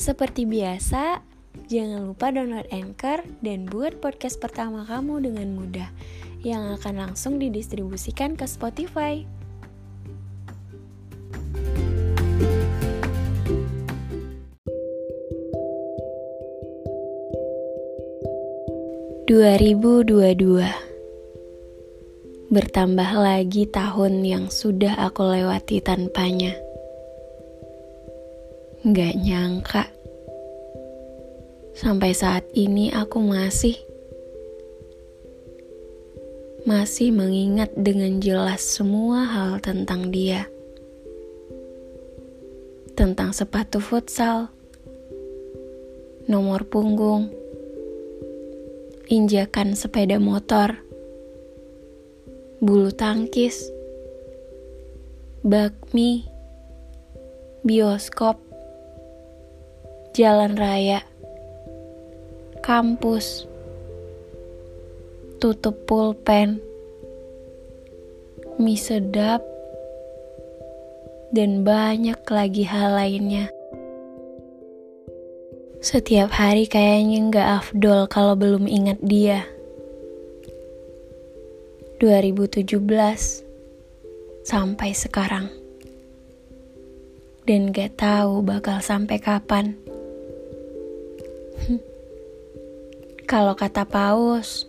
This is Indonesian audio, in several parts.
Seperti biasa, jangan lupa download Anchor dan buat podcast pertama kamu dengan mudah yang akan langsung didistribusikan ke Spotify. ...2022 Bertambah lagi tahun yang sudah aku lewati tanpanya Gak nyangka. Sampai saat ini aku masih masih mengingat dengan jelas semua hal tentang dia. Tentang sepatu futsal, nomor punggung, injakan sepeda motor, bulu tangkis, bakmi, bioskop, jalan raya, kampus, tutup pulpen, mie sedap, dan banyak lagi hal lainnya. Setiap hari kayaknya nggak afdol kalau belum ingat dia. 2017 sampai sekarang. Dan gak tahu bakal sampai kapan. Kalau kata Paus,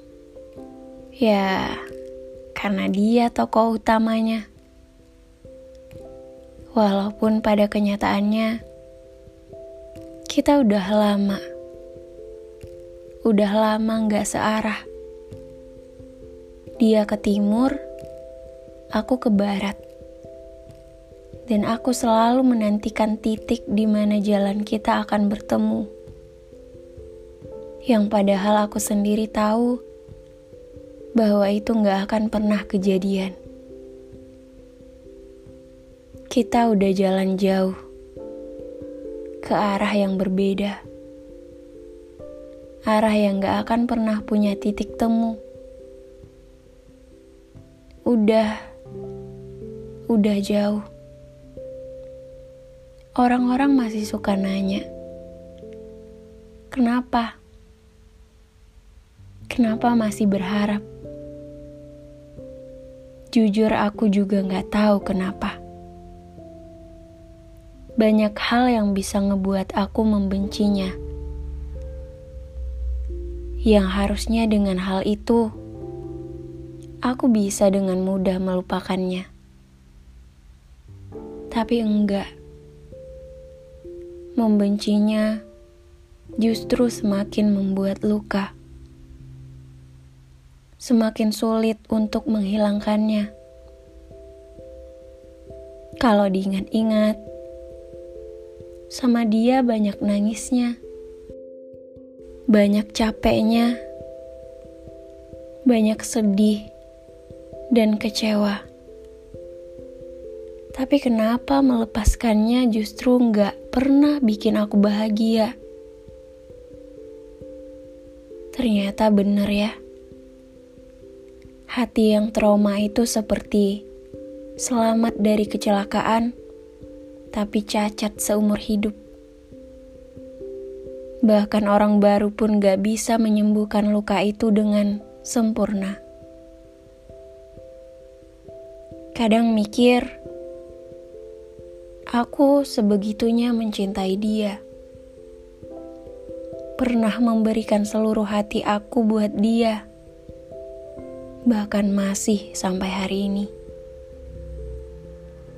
ya karena dia tokoh utamanya. Walaupun pada kenyataannya kita udah lama, udah lama gak searah. Dia ke timur, aku ke barat. Dan aku selalu menantikan titik di mana jalan kita akan bertemu yang padahal aku sendiri tahu bahwa itu nggak akan pernah kejadian. Kita udah jalan jauh ke arah yang berbeda, arah yang gak akan pernah punya titik temu. Udah, udah jauh. Orang-orang masih suka nanya, "Kenapa?" Kenapa masih berharap? Jujur aku juga gak tahu kenapa. Banyak hal yang bisa ngebuat aku membencinya. Yang harusnya dengan hal itu, aku bisa dengan mudah melupakannya. Tapi enggak. Membencinya justru semakin membuat luka semakin sulit untuk menghilangkannya. Kalau diingat-ingat, sama dia banyak nangisnya, banyak capeknya, banyak sedih, dan kecewa. Tapi kenapa melepaskannya justru nggak pernah bikin aku bahagia? Ternyata bener ya. Hati yang trauma itu seperti selamat dari kecelakaan, tapi cacat seumur hidup. Bahkan orang baru pun gak bisa menyembuhkan luka itu dengan sempurna. Kadang mikir, aku sebegitunya mencintai dia. Pernah memberikan seluruh hati aku buat dia bahkan masih sampai hari ini.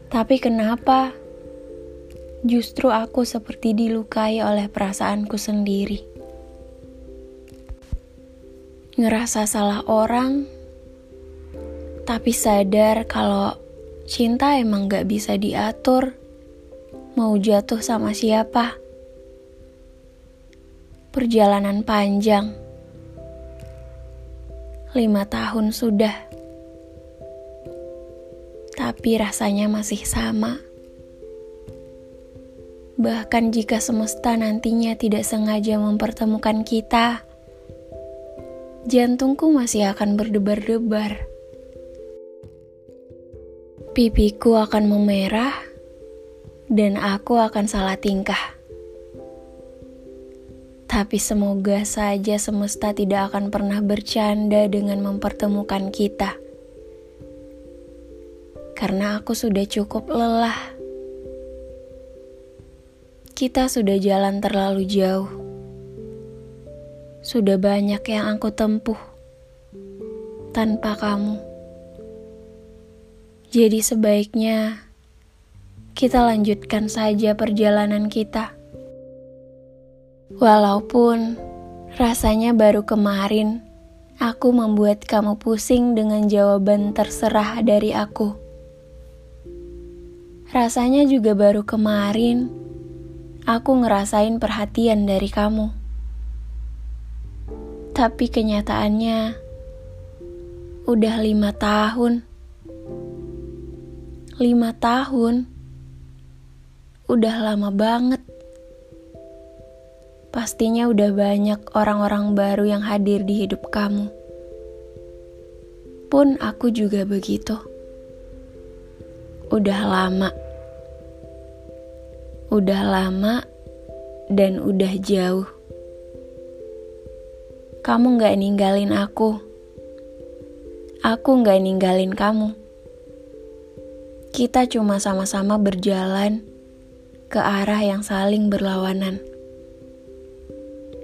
Tapi kenapa justru aku seperti dilukai oleh perasaanku sendiri? Ngerasa salah orang, tapi sadar kalau cinta emang gak bisa diatur, mau jatuh sama siapa. Perjalanan panjang Lima tahun sudah, tapi rasanya masih sama. Bahkan jika semesta nantinya tidak sengaja mempertemukan kita, jantungku masih akan berdebar-debar. Pipiku akan memerah, dan aku akan salah tingkah. Tapi semoga saja semesta tidak akan pernah bercanda dengan mempertemukan kita. Karena aku sudah cukup lelah. Kita sudah jalan terlalu jauh. Sudah banyak yang aku tempuh tanpa kamu. Jadi sebaiknya kita lanjutkan saja perjalanan kita. Walaupun rasanya baru kemarin aku membuat kamu pusing dengan jawaban terserah dari aku. Rasanya juga baru kemarin aku ngerasain perhatian dari kamu. Tapi kenyataannya udah lima tahun. Lima tahun. Udah lama banget. Pastinya udah banyak orang-orang baru yang hadir di hidup kamu. Pun aku juga begitu. Udah lama. Udah lama dan udah jauh. Kamu gak ninggalin aku. Aku gak ninggalin kamu. Kita cuma sama-sama berjalan ke arah yang saling berlawanan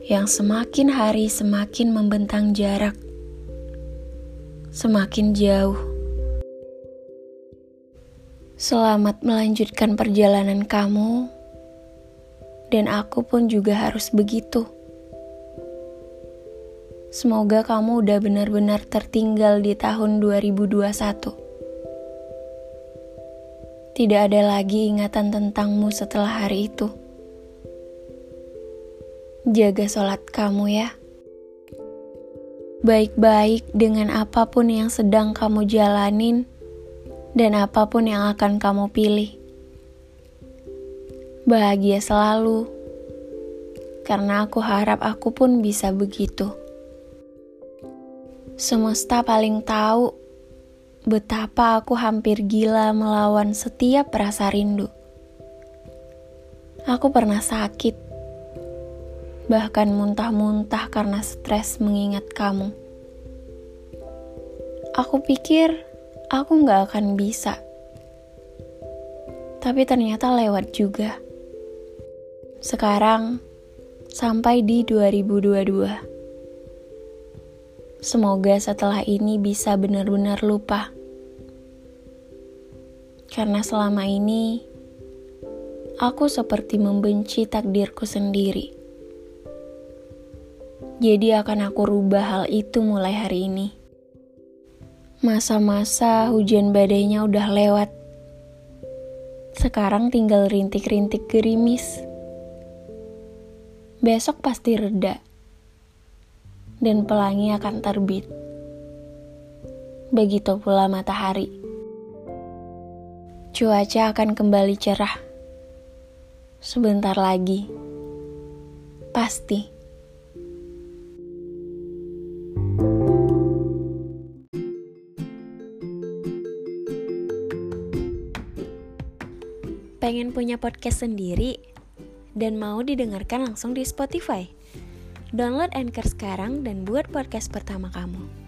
yang semakin hari semakin membentang jarak, semakin jauh. Selamat melanjutkan perjalanan kamu, dan aku pun juga harus begitu. Semoga kamu udah benar-benar tertinggal di tahun 2021. Tidak ada lagi ingatan tentangmu setelah hari itu. Jaga sholat kamu ya. Baik-baik dengan apa pun yang sedang kamu jalanin dan apa pun yang akan kamu pilih. Bahagia selalu, karena aku harap aku pun bisa begitu. Semesta paling tahu betapa aku hampir gila melawan setiap rasa rindu. Aku pernah sakit bahkan muntah-muntah karena stres mengingat kamu. Aku pikir aku gak akan bisa, tapi ternyata lewat juga. Sekarang sampai di 2022. Semoga setelah ini bisa benar-benar lupa. Karena selama ini aku seperti membenci takdirku sendiri. Jadi akan aku rubah hal itu mulai hari ini. Masa-masa hujan badainya udah lewat. Sekarang tinggal rintik-rintik gerimis. Besok pasti reda. Dan pelangi akan terbit. Begitu pula matahari. Cuaca akan kembali cerah. Sebentar lagi. Pasti. Pengen punya podcast sendiri dan mau didengarkan langsung di Spotify? Download Anchor sekarang dan buat podcast pertama kamu.